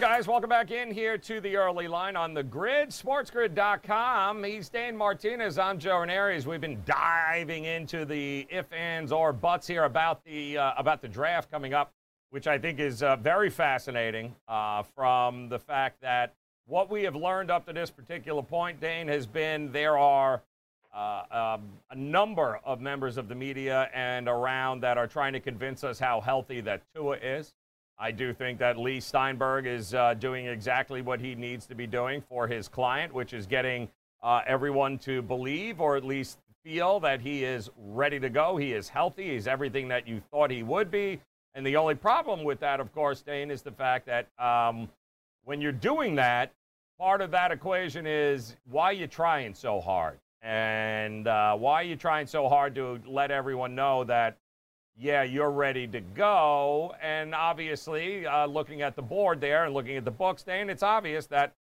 Speaker 2: right, guys, welcome back in here to the early line on the grid, sportsgrid.com. He's Dane Martinez. I'm Joe Raineri. We've been diving into the if, ands, or buts here about the uh, about the draft coming up, which I think is uh, very fascinating. Uh, from the fact that what we have learned up to this particular point, Dane, has been there are uh, um, a number of members of the media and around that are trying to convince us how healthy that Tua is. I do think that Leigh Steinberg is uh, doing exactly what he needs to be doing for his client, which is getting uh, everyone to believe or at least feel that he is ready to go. He is healthy. He's everything that you thought he would be. And the only problem with that, of course, Dane, is the fact that um, when you're doing that, part of that equation is why are you trying so hard? And uh, why are you trying so hard to let everyone know that yeah, you're ready to go. And obviously, uh, looking at the board there and looking at the books, Dan, it's obvious that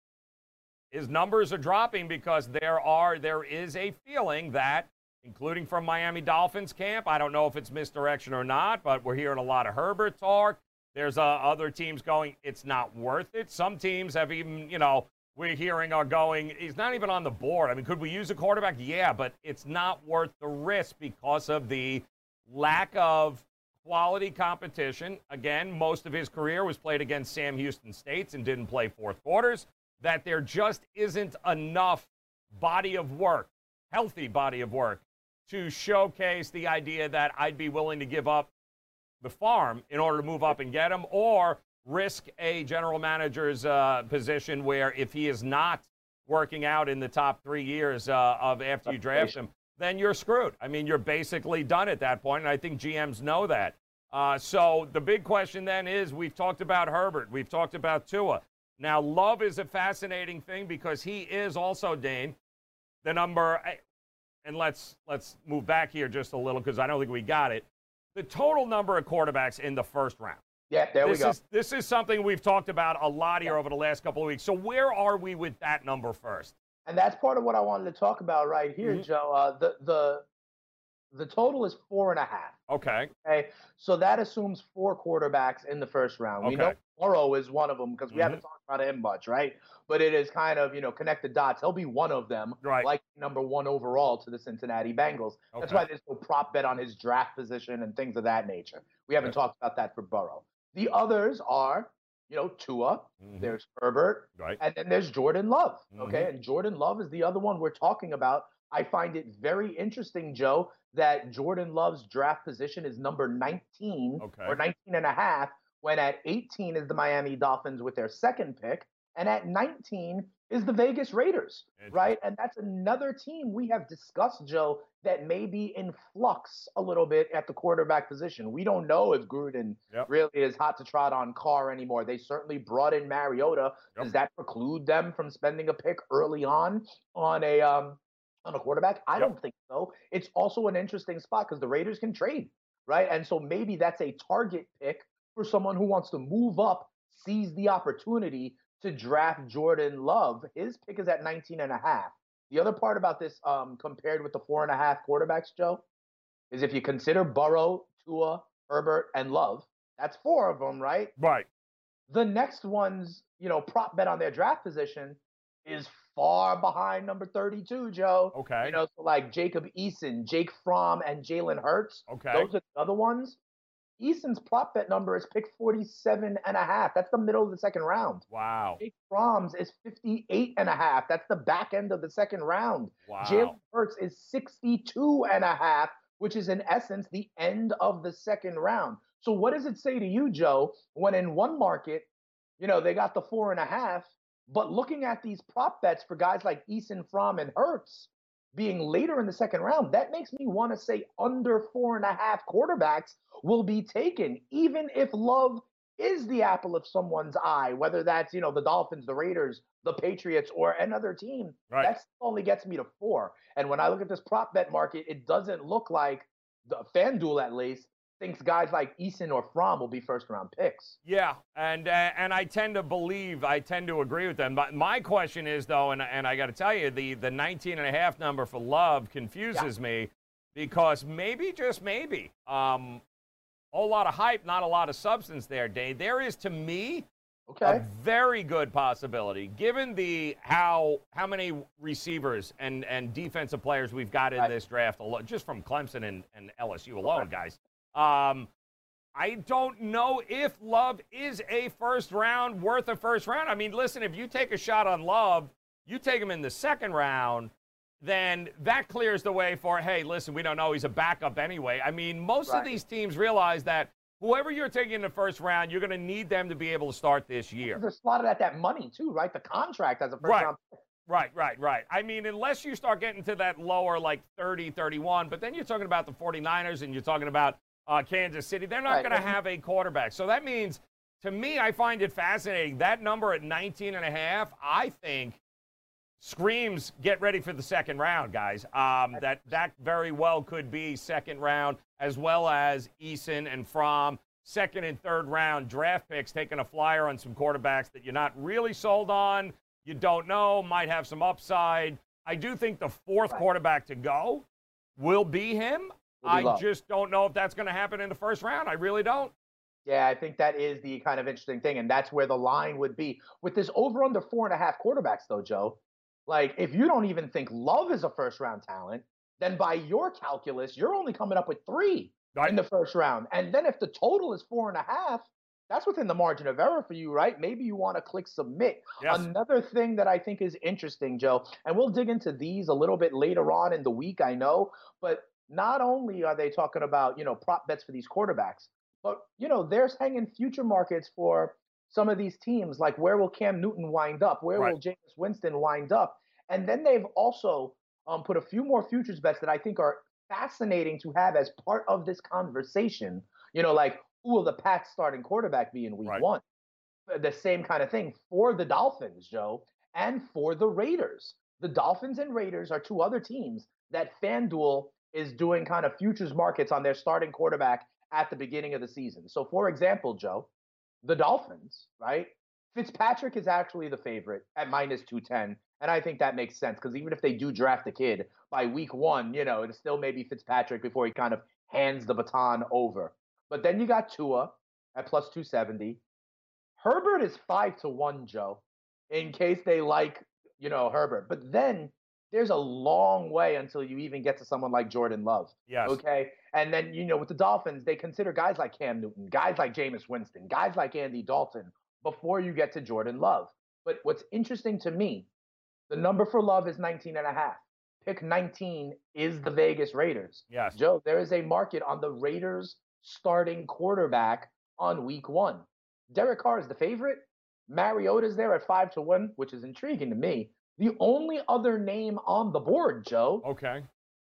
Speaker 2: his numbers are dropping because there are there is a feeling that, including from Miami Dolphins camp, I don't know if it's misdirection or not, but we're hearing a lot of Herbert talk. There's uh, other teams going, it's not worth it. Some teams have even, you know, we're hearing are going, he's not even on the board. I mean, could we use a quarterback? Yeah, but it's not worth the risk because of the lack of quality competition. Again, most of his career was played against Sam Houston States and didn't play fourth quarters. That there just isn't enough body of work, healthy body of work, to showcase the idea that I'd be willing to give up the farm in order to move up and get him, or risk a general manager's uh, position where if he is not working out in the top three years uh, of after you draft him, then you're screwed. I mean, you're basically done at that point, and I think GMs know that. Uh, so the big question then is we've talked about Herbert, we've talked about Tua. Now, Love is a fascinating thing because he is also, Dane, the number, and let's, let's move back here just a little because I don't think we got it. The total number of quarterbacks in the first round.
Speaker 3: Yeah, there
Speaker 2: this
Speaker 3: we go.
Speaker 2: Is, this is something we've talked about a lot here yeah. over the last couple of weeks. So, where are we with that number first?
Speaker 3: And that's part of what I wanted to talk about right here, mm-hmm. Joe. Uh, the the the total is four and a half.
Speaker 2: Okay.
Speaker 3: Okay. So that assumes four quarterbacks in the first round. Okay. We know Burrow is one of them because we mm-hmm. haven't talked about him much, right? But it is kind of, you know, connect the dots. He'll be one of them,
Speaker 2: right.
Speaker 3: like number one overall to the Cincinnati Bengals. Okay. That's why there's no prop bet on his draft position and things of that nature. We haven't talked about that for Burrow. The others are you know, Tua, mm-hmm. there's Herbert,
Speaker 2: right.
Speaker 3: and then there's Jordan Love. Okay. Mm-hmm. And Jordan Love is the other one we're talking about. I find it very interesting, Joe, that Jordan Love's draft position is number 19
Speaker 2: okay.
Speaker 3: or 19 and a half, when at 18 is the Miami Dolphins with their second pick. And at 19 is the Vegas Raiders, right? And that's another team we have discussed, Joe, that may be in flux a little bit at the quarterback position. We don't know if Gruden yep. really is hot to trot on Carr anymore. They certainly brought in Mariota. Yep. Does that preclude them from spending a pick early on on a um, on a quarterback? I yep. don't think so. It's also an interesting spot because the Raiders can trade, right? And so maybe that's a target pick for someone who wants to move up, seize the opportunity to draft Jordan Love. His pick is at 19 and a half. The other part about this, um, compared with the four and a half quarterbacks, Joe, is if you consider Burrow, Tua, Herbert, and Love, that's four of them, right?
Speaker 2: Right.
Speaker 3: The next one's, you know, prop bet on their draft position is far behind number 32, Joe.
Speaker 2: Okay.
Speaker 3: You know, so like Jacob Eason, Jake Fromm, and Jalen Hurts.
Speaker 2: Okay.
Speaker 3: Those are the other ones. Eason's prop bet number is pick 47 and a half. That's the middle of the second round.
Speaker 2: Wow.
Speaker 3: Jake Fromm's is 58 and a half. That's the back end of the second round.
Speaker 2: Wow.
Speaker 3: Jalen Hurts is 62 and a half, which is in essence the end of the second round. So what does it say to you, Joe, when in one market, you know, they got the four and a half, but looking at these prop bets for guys like Eason, Fromm, and Hurts, being later in the second round, that makes me want to say under four and a half quarterbacks will be taken, even if Love is the apple of someone's eye, whether that's, you know, the Dolphins, the Raiders, the Patriots, or another team,
Speaker 2: Right.
Speaker 3: that only gets me to four. And when I look at this prop bet market, it doesn't look like the FanDuel at least thinks guys like Eason or Fromm will be first round picks.
Speaker 2: Yeah, and uh, and I tend to believe, I tend to agree with them. But my question is though, and and I got to tell you, the the 19 and a half number for Love confuses me because maybe just maybe, um, a whole lot of hype, not a lot of substance there, Dave. There is to me
Speaker 3: Okay.
Speaker 2: a very good possibility, given the how how many receivers and and defensive players we've got in
Speaker 3: Right.
Speaker 2: this draft, alo- just from Clemson and, and LSU alone, guys. Um, I don't know if Love is a first round worth a first round. I mean, listen, if you take a shot on Love, you take him in the second round, then that clears the way for, hey, listen, we don't know. He's a backup anyway. I mean, most of these teams realize that whoever you're taking in the first round, you're going to need them to be able to start this year.
Speaker 3: They're slotted at that money too, right? The contract as a first
Speaker 2: Right.
Speaker 3: round.
Speaker 2: Right, right, right. I mean, unless you start getting to that lower, like 30, 31, but then you're talking about the 49ers and you're talking about uh, Kansas City. They're not
Speaker 3: Right.
Speaker 2: going to have a quarterback. So that means, to me, I find it fascinating. That number at 19 and a half, I think, screams get ready for the second round, guys. Um, that, that very well could be second round, as well as Eason and Fromm. Second and third round draft picks taking a flyer on some quarterbacks that you're not really sold on you don't know, might have some upside. I do think the fourth quarterback to go will be him. I
Speaker 3: Love.
Speaker 2: just don't know if that's going to happen in the first round. I really don't.
Speaker 3: Yeah, I think that is the kind of interesting thing, and that's where the line would be with this over under four and a half quarterbacks, though, Joe. Like, if you don't even think Love is a first round talent, then by your calculus, you're only coming up with three in the first round. And then if the total is four and a half, that's within the margin of error for you, right? Maybe you want to click submit.
Speaker 2: Yes.
Speaker 3: Another thing that I think is interesting, Joe, and we'll dig into these a little bit later on in the week, I know, but not only are they talking about, you know, prop bets for these quarterbacks, but, you know, there's hanging future markets for some of these teams, like where will Cam Newton wind up? Where
Speaker 2: Right.
Speaker 3: will Jameis Winston wind up? And then they've also um, put a few more futures bets that I think are fascinating to have as part of this conversation. You know, like who will the Pats starting quarterback be in week
Speaker 2: Right.
Speaker 3: one? Uh, The same kind of thing for the Dolphins, Joe, and for the Raiders. The Dolphins and Raiders are two other teams that FanDuel is doing kind of futures markets on their starting quarterback at the beginning of the season. So, for example, Joe, the Dolphins, right? Fitzpatrick is actually the favorite at minus 210. And I think that makes sense because even if they do draft a kid by week one, you know, it's still maybe Fitzpatrick before he kind of hands the baton over. But then you got Tua at plus 270. Herbert is five to one, Joe, in case they like, you know, Herbert. But then there's a long way until you even get to someone like Jordan Love.
Speaker 2: Yes.
Speaker 3: Okay. And then, you know, with the Dolphins, they consider guys like Cam Newton, guys like Jameis Winston, guys like Andy Dalton before you get to Jordan Love. But what's interesting to me, the number for Love is 19 and a half. Pick 19 is the Vegas Raiders.
Speaker 2: Yes.
Speaker 3: Joe, there is a market on the Raiders starting quarterback on week one. Derek Carr is the favorite. Mariota's there at five to one, which is intriguing to me. The only other name on the board, Joe,
Speaker 2: Okay.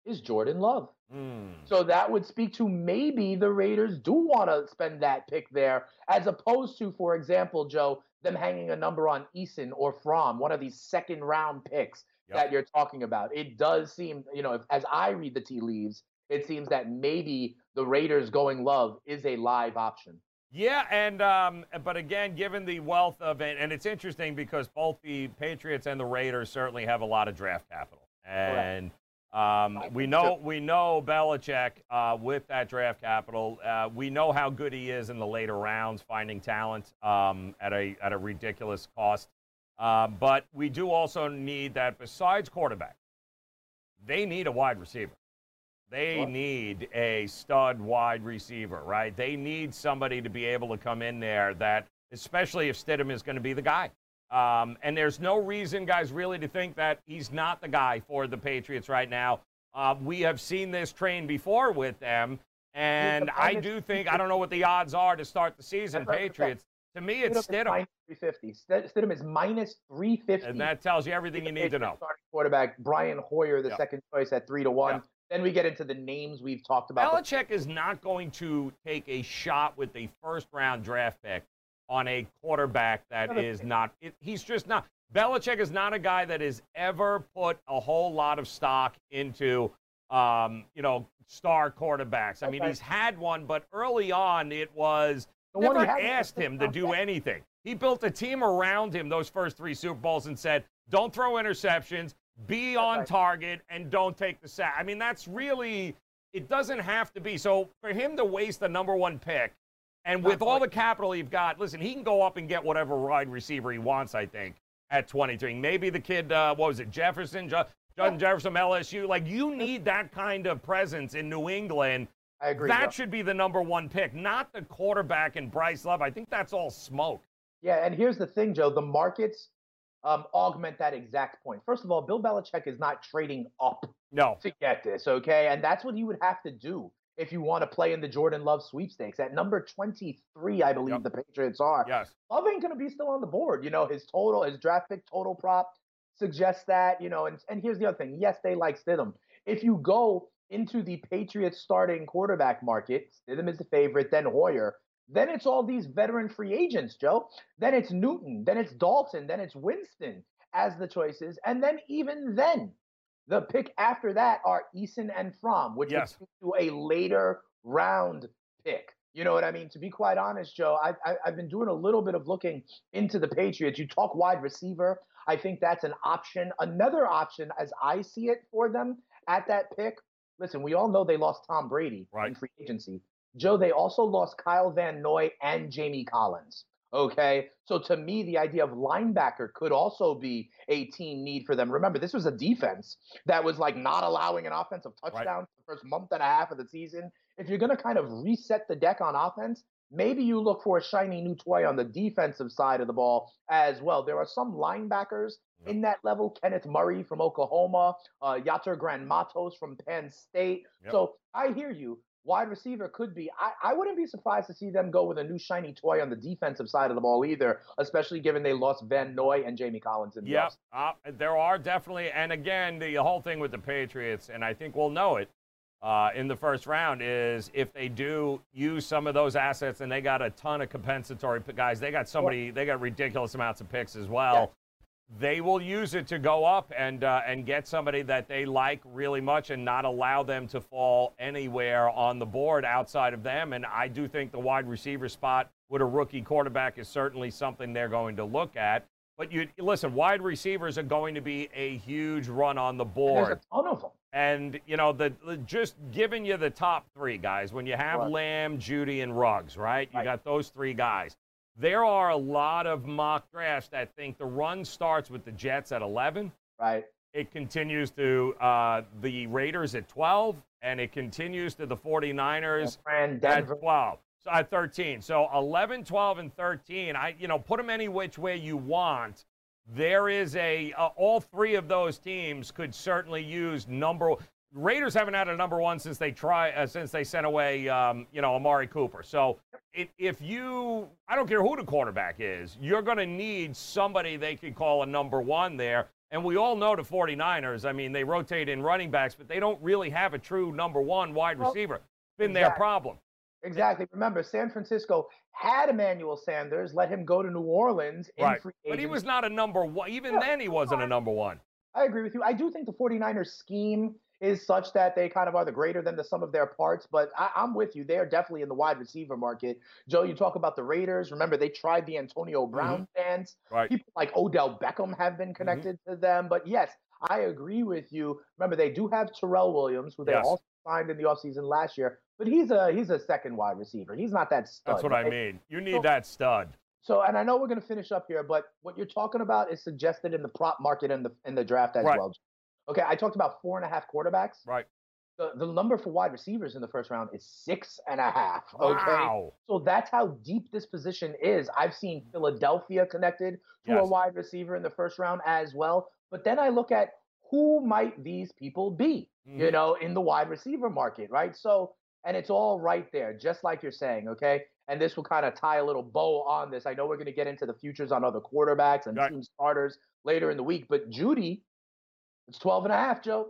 Speaker 3: is Jordan Love.
Speaker 2: Hmm.
Speaker 3: So that would speak to maybe the Raiders do want to spend that pick there, as opposed to, for example, Joe, them hanging a number on Eason or Fromm, one of these second round picks
Speaker 2: Yep.
Speaker 3: that you're talking about. It does seem, you know, if, as I read the tea leaves, it seems that maybe the Raiders going love is a live option.
Speaker 2: Yeah, and um, but again, given the wealth of it, and it's interesting because both the Patriots and the Raiders certainly have a lot of draft capital, and um, we know we know Belichick uh, with that draft capital. Uh, we know how good he is in the later rounds, finding talent um, at a at a ridiculous cost. Uh, but we do also need that. Besides quarterback, they need a wide receiver. They
Speaker 3: Sure.
Speaker 2: need a stud wide receiver, right? They need somebody to be able to come in there that, especially if Stidham is going to be the guy. Um, and there's no reason, guys, really to think that he's not the guy for the Patriots right now. Uh, we have seen this train before with them, and I do think I don't know what the odds are to start the season.
Speaker 3: That's what I was gonna say.
Speaker 2: Patriots. To me, it's
Speaker 3: Stidham minus 350. Stidham is minus 350.
Speaker 2: and that tells you everything you need to know.
Speaker 3: Starting quarterback Brian Hoyer, the
Speaker 2: Yep.
Speaker 3: second choice at three to one.
Speaker 2: Yep.
Speaker 3: Then we get into the names we've talked about.
Speaker 2: Belichick is not going to take a shot with a first round draft pick on a quarterback that is not. It, he's just not. Belichick is not a guy that has ever put a whole lot of stock into, um, you know, star quarterbacks. I mean, he's had one, but early on it was
Speaker 3: The one
Speaker 2: never asked him to do anything. He built a team around him those first three Super Bowls and said, "Don't throw interceptions, be on
Speaker 3: right.
Speaker 2: target, and don't take the sack." I mean, that's really. It doesn't have to be. So for him to waste the number one pick, and with all the capital you've got, listen, he can go up and get whatever wide receiver he wants. I think at 23, maybe the kid, uh, what was it, Jefferson, Ju- Justin Jefferson, LSU. Like you need that kind of presence in New England.
Speaker 3: I agree.
Speaker 2: That should be the number one pick, not the quarterback and Bryce Love. I think that's all smoke.
Speaker 3: Yeah, and here's the thing, Joe. The markets um, augment that exact point. First of all, Bill Belichick is not trading up
Speaker 2: No.
Speaker 3: to get this, okay? And that's what he would have to do if you want to play in the Jordan Love sweepstakes. At number 23, I believe
Speaker 2: Yep.
Speaker 3: the Patriots are.
Speaker 2: Yes.
Speaker 3: Love ain't going to be still on the board. You know, his total, his draft pick total prop suggests that, you know, and, and here's the other thing. Yes, they like Stidham. If you go into the Patriots starting quarterback market, Stidham is the favorite, then Hoyer, then it's all these veteran free agents, Joe. Then it's Newton, then it's Dalton, then it's Winston as the choices. And then even then, the pick after that are Eason and Fromm, which
Speaker 2: Yes.
Speaker 3: speak to a later round pick. You know what I mean? To be quite honest, Joe, I, I, I've been doing a little bit of looking into the Patriots. You talk wide receiver. I think that's an option. Another option, as I see it for them at that pick. Listen, we all know they lost Tom Brady in free agency. Joe, they also lost Kyle Van Noy and Jamie Collins. Okay. So to me, the idea of linebacker could also be a team need for them. Remember, this was a defense that was like not allowing an offensive
Speaker 2: Right.
Speaker 3: touchdown the first month and a half of the season. If you're going to kind of reset the deck on offense, maybe you look for a shiny new toy on the defensive side of the ball as well. There are some linebackers
Speaker 2: Yep.
Speaker 3: in that level. Kenneth Murray from Oklahoma, uh, Yetur Gross-Matos from Penn State.
Speaker 2: Yep.
Speaker 3: So I hear you. Wide receiver could be. I, I wouldn't be surprised to see them go with a new shiny toy on the defensive side of the ball either, especially given they lost Van Noy and Jamie Collins in the
Speaker 2: Yep. Uh, there are definitely, and again, the whole thing with the Patriots, and I think we'll know it uh, in the first round, is if they do use some of those assets and they got a ton of compensatory guys, they got somebody, they got ridiculous amounts of picks as well. They will use it to go up and uh, and get somebody that they like really much and not allow them to fall anywhere on the board outside of them. And I do think the wide receiver spot with a rookie quarterback is certainly something they're going to look at. But you listen, wide receivers are going to be a huge run on the
Speaker 3: And
Speaker 2: board.
Speaker 3: There's a ton of them.
Speaker 2: And you know, the, the- just giving you the top three guys when you have
Speaker 3: Right.
Speaker 2: Lamb, Jeudy, and Ruggs, right? You
Speaker 3: Right.
Speaker 2: got those three guys. There are a lot of mock drafts that think the run starts with the Jets at 11.
Speaker 3: Right.
Speaker 2: It continues to uh, the Raiders at 12, and it continues to the 49ers
Speaker 3: Fran
Speaker 2: at 12. So at 13. So 11, 12, and 13. I, you know, put them any which way you want. There is a uh, all three of those teams could certainly use number. Raiders haven't had a number one since they try uh, since they sent away um, you know Amari Cooper. So it, if you, I don't care who the quarterback is, you're going to need somebody they could call a number one there. And we all know the 49ers. I mean, they rotate in running backs, but they don't really have a true number one wide receiver.
Speaker 3: Well,
Speaker 2: receiver. Been their problem.
Speaker 3: Exactly. Remember, San Francisco had Emmanuel Sanders, let him go to New Orleans in
Speaker 2: Right. But he was not a number one. Even
Speaker 3: Yeah,
Speaker 2: then, he wasn't a number one.
Speaker 3: I agree with you. I do think the 49ers scheme is such that they kind of are the greater than the sum of their parts, but I, I'm with you. They are definitely in the wide receiver market. Joe, you talk about the Raiders. Remember, they tried the Antonio Brown dance.
Speaker 2: Mm-hmm. Right.
Speaker 3: People like Odell Beckham have been connected to them. But yes, I agree with you. Remember, they do have Tyrell Williams, who they
Speaker 2: Yes.
Speaker 3: also signed in the offseason last year, but he's a he's a second wide receiver. He's not that stud.
Speaker 2: That's what I mean. You need
Speaker 3: So-
Speaker 2: that stud.
Speaker 3: So, and I know we're going to finish up here, but what you're talking about is suggested in the prop market and the in the draft as
Speaker 2: Right.
Speaker 3: well. Okay, I talked about four and a half quarterbacks.
Speaker 2: Right.
Speaker 3: The, the number for wide receivers in the first round is six and a half. Okay.
Speaker 2: Wow.
Speaker 3: So that's how deep this position is. I've seen Philadelphia connected to a wide receiver in the first round as well. But then I look at who might these people be, you
Speaker 2: Mhm.
Speaker 3: know, in the wide receiver market, right? So, and it's all right there, just like you're saying, okay? And this will kind of tie a little bow on this. I know we're going to get into the futures on other quarterbacks and
Speaker 2: Right.
Speaker 3: team starters later in the week, but Jeudy, it's 12 and a half, Joe.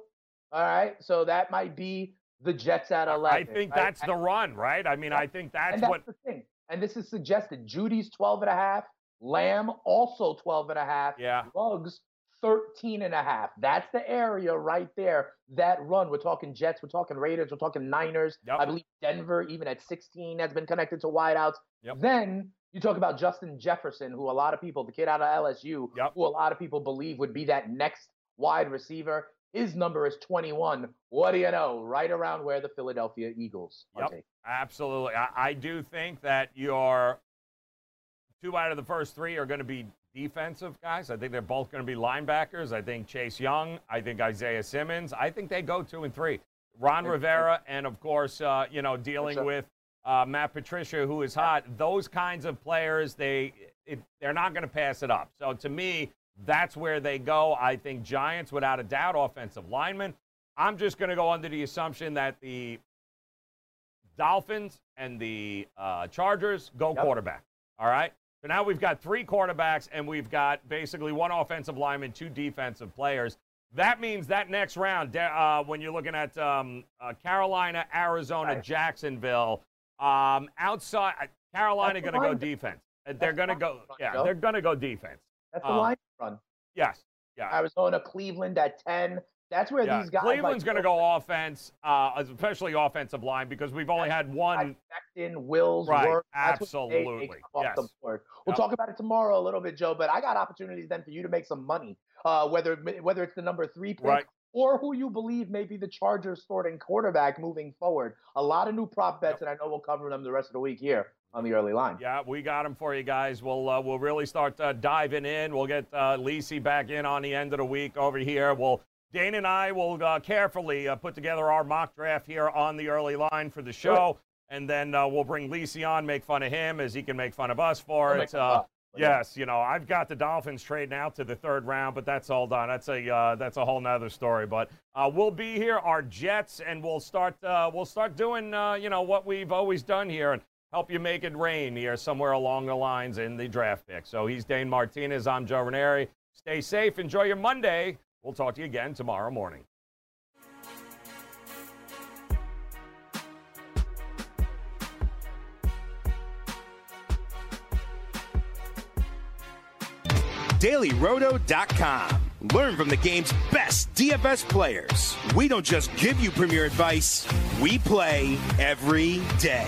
Speaker 3: All right. So that might be the Jets at 11.
Speaker 2: I think
Speaker 3: right?
Speaker 2: that's the run, right? I mean,
Speaker 3: Yeah.
Speaker 2: I think that's
Speaker 3: and that's
Speaker 2: what.
Speaker 3: the thing. and this is suggested. Jeudy's 12 and a half. Lamb also 12 and a half.
Speaker 2: Yeah.
Speaker 3: Ruggs 13 and a half. That's the area right there. That run. We're talking Jets, we're talking Raiders, we're talking Niners.
Speaker 2: Yep.
Speaker 3: I believe Denver, even at 16, has been connected to wideouts.
Speaker 2: Yep.
Speaker 3: Then you talk about Justin Jefferson, who a lot of people, the kid out of LSU,
Speaker 2: Yep.
Speaker 3: who a lot of people believe would be that next wide receiver. His number is 21. What do you know? Right around where the Philadelphia Eagles are
Speaker 2: Yep.
Speaker 3: taken.
Speaker 2: Absolutely. I, I do think that your two out of the first three are going to be defensive guys. I think they're both going to be linebackers. I think Chase Young. I think Isaiah Simmons. I think they go two and three. Ron Rivera, and of course, uh, you know, dealing with uh, Matt Patricia, who is hot. Those kinds of players, they it, they're not going to pass it up. So to me, that's where they go. I think Giants, without a doubt, offensive linemen. I'm just going to go under the assumption that the Dolphins and the uh, Chargers go
Speaker 3: Yep.
Speaker 2: quarterback. All right. So now we've got three quarterbacks and we've got basically one offensive lineman, two defensive players. That means that next round, uh, when you're looking at um, uh, Carolina, Arizona,
Speaker 3: Right.
Speaker 2: Jacksonville, um, outside uh, Carolina going to go defense. Uh, They're going to go. Yeah, they're going to go defense.
Speaker 3: That's the
Speaker 2: Uh,
Speaker 3: line run.
Speaker 2: Yes. Yeah.
Speaker 3: Arizona, Cleveland at 10. That's where
Speaker 2: yeah.
Speaker 3: these guys. Are.
Speaker 2: Cleveland's
Speaker 3: like,
Speaker 2: going to go offense, uh, especially offensive line, because we've only had one.
Speaker 3: Becton, Wills,
Speaker 2: Right,
Speaker 3: Work. What they- they
Speaker 2: absolutely, yes.
Speaker 3: We'll
Speaker 2: Yep.
Speaker 3: talk about it tomorrow a little bit, Joe. But I got opportunities then for you to make some money. Uh, whether whether it's the number three pick
Speaker 2: Right.
Speaker 3: or who you believe may be the Chargers starting quarterback moving forward. A lot of new prop bets, and I know we'll cover them the rest of the week here on the early line.
Speaker 2: Yeah, we got them for you guys. We'll uh, we'll really start uh, diving in. We'll get uh, Lisi back in on the end of the week over here. We'll Dane and I will uh, carefully uh, put together our mock draft here on the early line for the show, and then uh, we'll bring Lisi on, make fun of him as he can make fun of us for
Speaker 3: I'll
Speaker 2: it. Uh, yes, you know I've got the Dolphins trading out to the third round, but that's all done. That's a uh, that's a whole nother story. But uh, we'll be here, our Jets, and we'll start uh, we'll start doing uh, you know what we've always done here and help you make it rain here somewhere along the lines in the draft pick. So he's Dane Martinez. I'm Joe Raineri. Stay safe. Enjoy your Monday. We'll talk to you again tomorrow morning.
Speaker 4: DailyRoto.com. Learn from the game's best DFS players. We don't just give you premier advice, we play every day.